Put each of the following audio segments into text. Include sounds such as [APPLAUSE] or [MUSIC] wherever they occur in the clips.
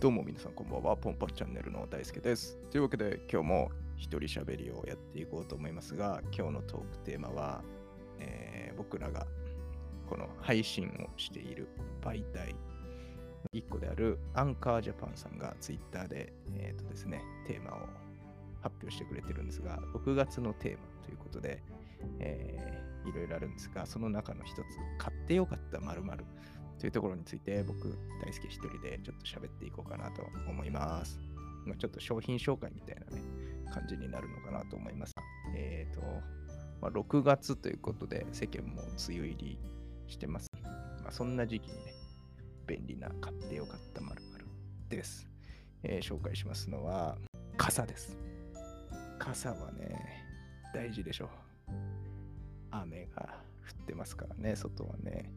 どうも皆さんこんばんは、ポンパンチャンネルの大輔です。というわけで今日も一人喋りをやっていこうと思いますが、今日のトークテーマは、えー僕らがこの配信をしている媒体1個であるアンカージャパンさんがツイッターで、えーとですね、テーマを発表してくれてるんですが、6月のテーマということで、えーいろいろあるんですが、その中の一つ、買ってよかった〇〇というところについて僕、大好き一人でちょっと喋っていこうかなと思います。まあ、ちょっと商品紹介みたいなね、感じになるのかなと思います。えっ、と、まあ、6月ということで世間も梅雨入りしてます。まあ、そんな時期にね、便利な買ってよかった〇〇です、えー紹介しますのは、傘です。傘はね、大事でしょう。雨が降ってますからね、外はね。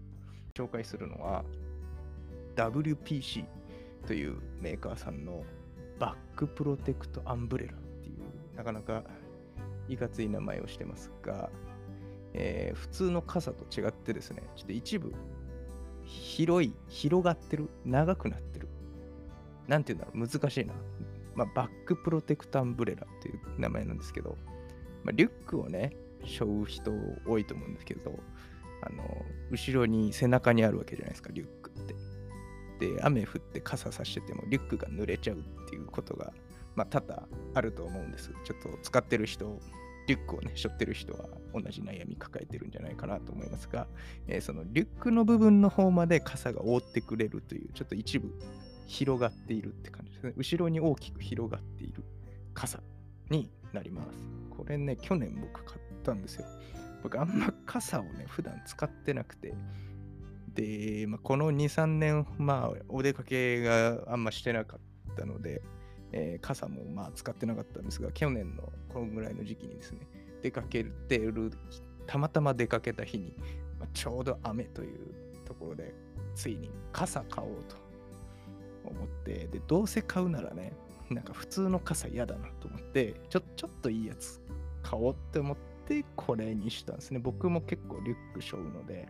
紹介するのは WPC というメーカーさんのバックプロテクトアンブレラっていうなかなかいかつい名前をしてますが、えー普通の傘と違ってですね、ちょっと一部広い、広がってる、長くなってる。なんていうんだろう、難しいな。まあ、バックプロテクトアンブレラっていう名前なんですけど、まあ、リュックをね、背負う人多いと思うんですけど、あの、後ろに背中にあるわけじゃないですか、リュックって。で、雨降って傘さしててもリュックが濡れちゃうっていうことが、まあ、多々あると思うんです。ちょっと使ってる人、リュックをね、背負ってる人は同じ悩み抱えてるんじゃないかなと思いますが、えーそのリュックの部分の方まで傘が覆ってくれるという、ちょっと一部広がっているって感じですね。後ろに大きく広がっている傘になります。これね、去年僕買ったんですよ。僕あんま傘をね、普段使ってなくて、で、まあ、この2、3年、まあ、お出かけがあんましてなかったので、えー傘もまあ使ってなかったんですが、去年のこのぐらいの時期にですね、出かけてる、たまたま出かけた日に、まあ、ちょうど雨というところで、ついに傘買おうと思って、で、どうせ買うならね、なんか普通の傘嫌だなと思って、ちょちょっといいやつ買おうって思って、でこれにしたんですね。僕も結構リュック背負うので、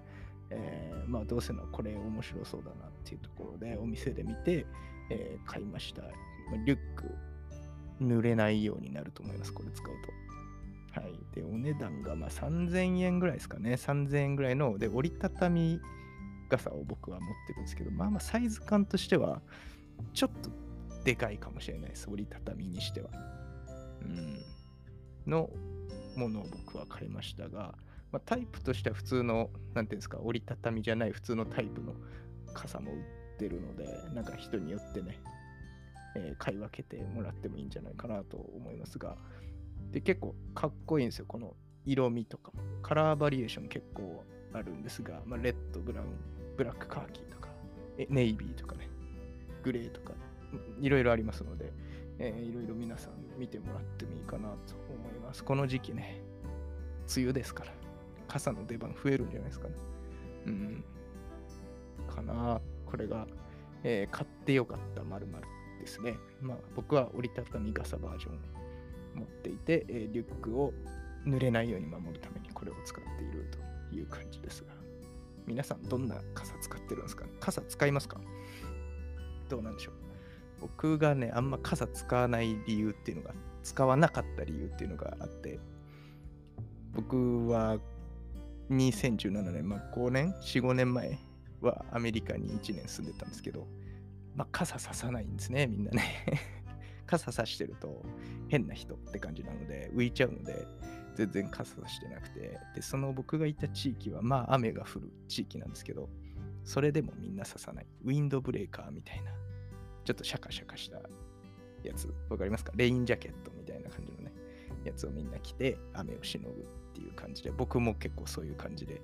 えーまあどうせのこれ面白そうだなっていうところでお店で見て、えー買いました。リュック濡れないようになると思います、これ使うと。はい。で、お値段がまあ3000円ぐらいですかね。3000円ぐらいの、で、折りたたみ傘を僕は持ってるんですけど、まあまあサイズ感としては、ちょっとでかいかもしれないです。折りたたみにしては。うん。のものを僕は買いましたが、まあ、タイプとしては普通の、なんていうんですか、折りたたみじゃない普通のタイプの傘も売ってるので、なんか人によってね、えー買い分けてもらってもいいんじゃないかなと思いますが、で、結構かっこいいんですよ、この色味とかも。カラーバリエーション結構あるんですが、まあ、レッド、ブラウン、ブラックカーキとか、ネイビーとかね、グレーとか、いろいろありますので、えーいろいろ皆さん見てもらってもいいかなと思います。この時期ね、梅雨ですから、傘の出番増えるんじゃないですかね。うん。かなこれが、えー買ってよかった〇〇ですね。まあ僕は折りたたみ傘バージョンを持っていて、えーリュックを濡れないように守るためにこれを使っているという感じですが、皆さんどんな傘使ってるんですか？傘使いますか？どうなんでしょう？僕がね、あんま傘使わない理由っていうのが、使わなかった理由っていうのがあって、僕は2017年、まあ5年、4、5年前はアメリカに1年住んでたんですけど、まあ傘ささないんですね、みんなね。[LAUGHS] 傘さしてると変な人って感じなので、浮いちゃうので、全然傘さしてなくて、で、その僕がいた地域は、まあ雨が降る地域なんですけど、それでもみんなささない。ウィンドブレーカーみたいな、ちょっとシャカシャカしたやつ、わかりますか？レインジャケットみたいな感じのね、やつをみんな着て雨をしのぐっていう感じで、僕も結構そういう感じで、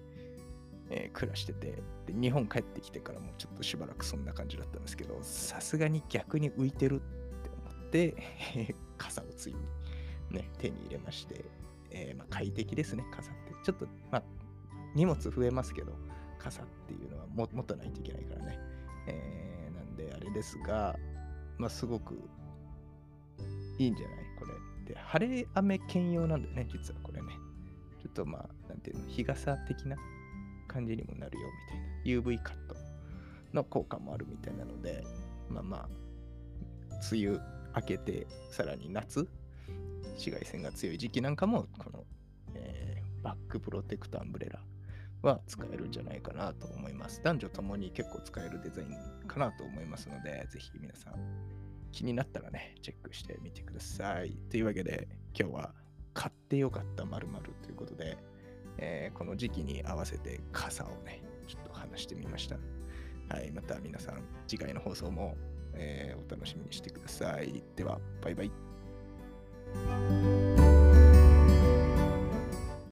えー暮らしててで、日本帰ってきてからもちょっとしばらくそんな感じだったんですけど、さすがに逆に浮いてるって思って、え [LAUGHS] 傘をついに、ね、手に入れまして、えーまあ、快適ですね、傘って。ちょっと、まあ、荷物増えますけど、傘っていうのはも持たないといけないからね。えーで、あれですが、まあ、すごくいいんじゃない？これ。で、晴れ雨兼用なんだよね、実はこれね。ちょっとまあ、なんていうの、日傘的な感じにもなるよみたいな。UV カットの効果もあるみたいなので、まあまあ、梅雨明けて、さらに夏、紫外線が強い時期なんかも、この、えーバックプロテクトアンブレラは使えるんじゃないかなと思います。男女ともに結構使えるデザインかなと思いますので、ぜひ皆さん気になったらね、チェックしてみてください。というわけで、今日は買ってよかった〇〇ということで、えーこの時期に合わせて傘をね、ちょっと話してみました。はい、また皆さん、次回の放送も、えーお楽しみにしてください。では、バイバイ。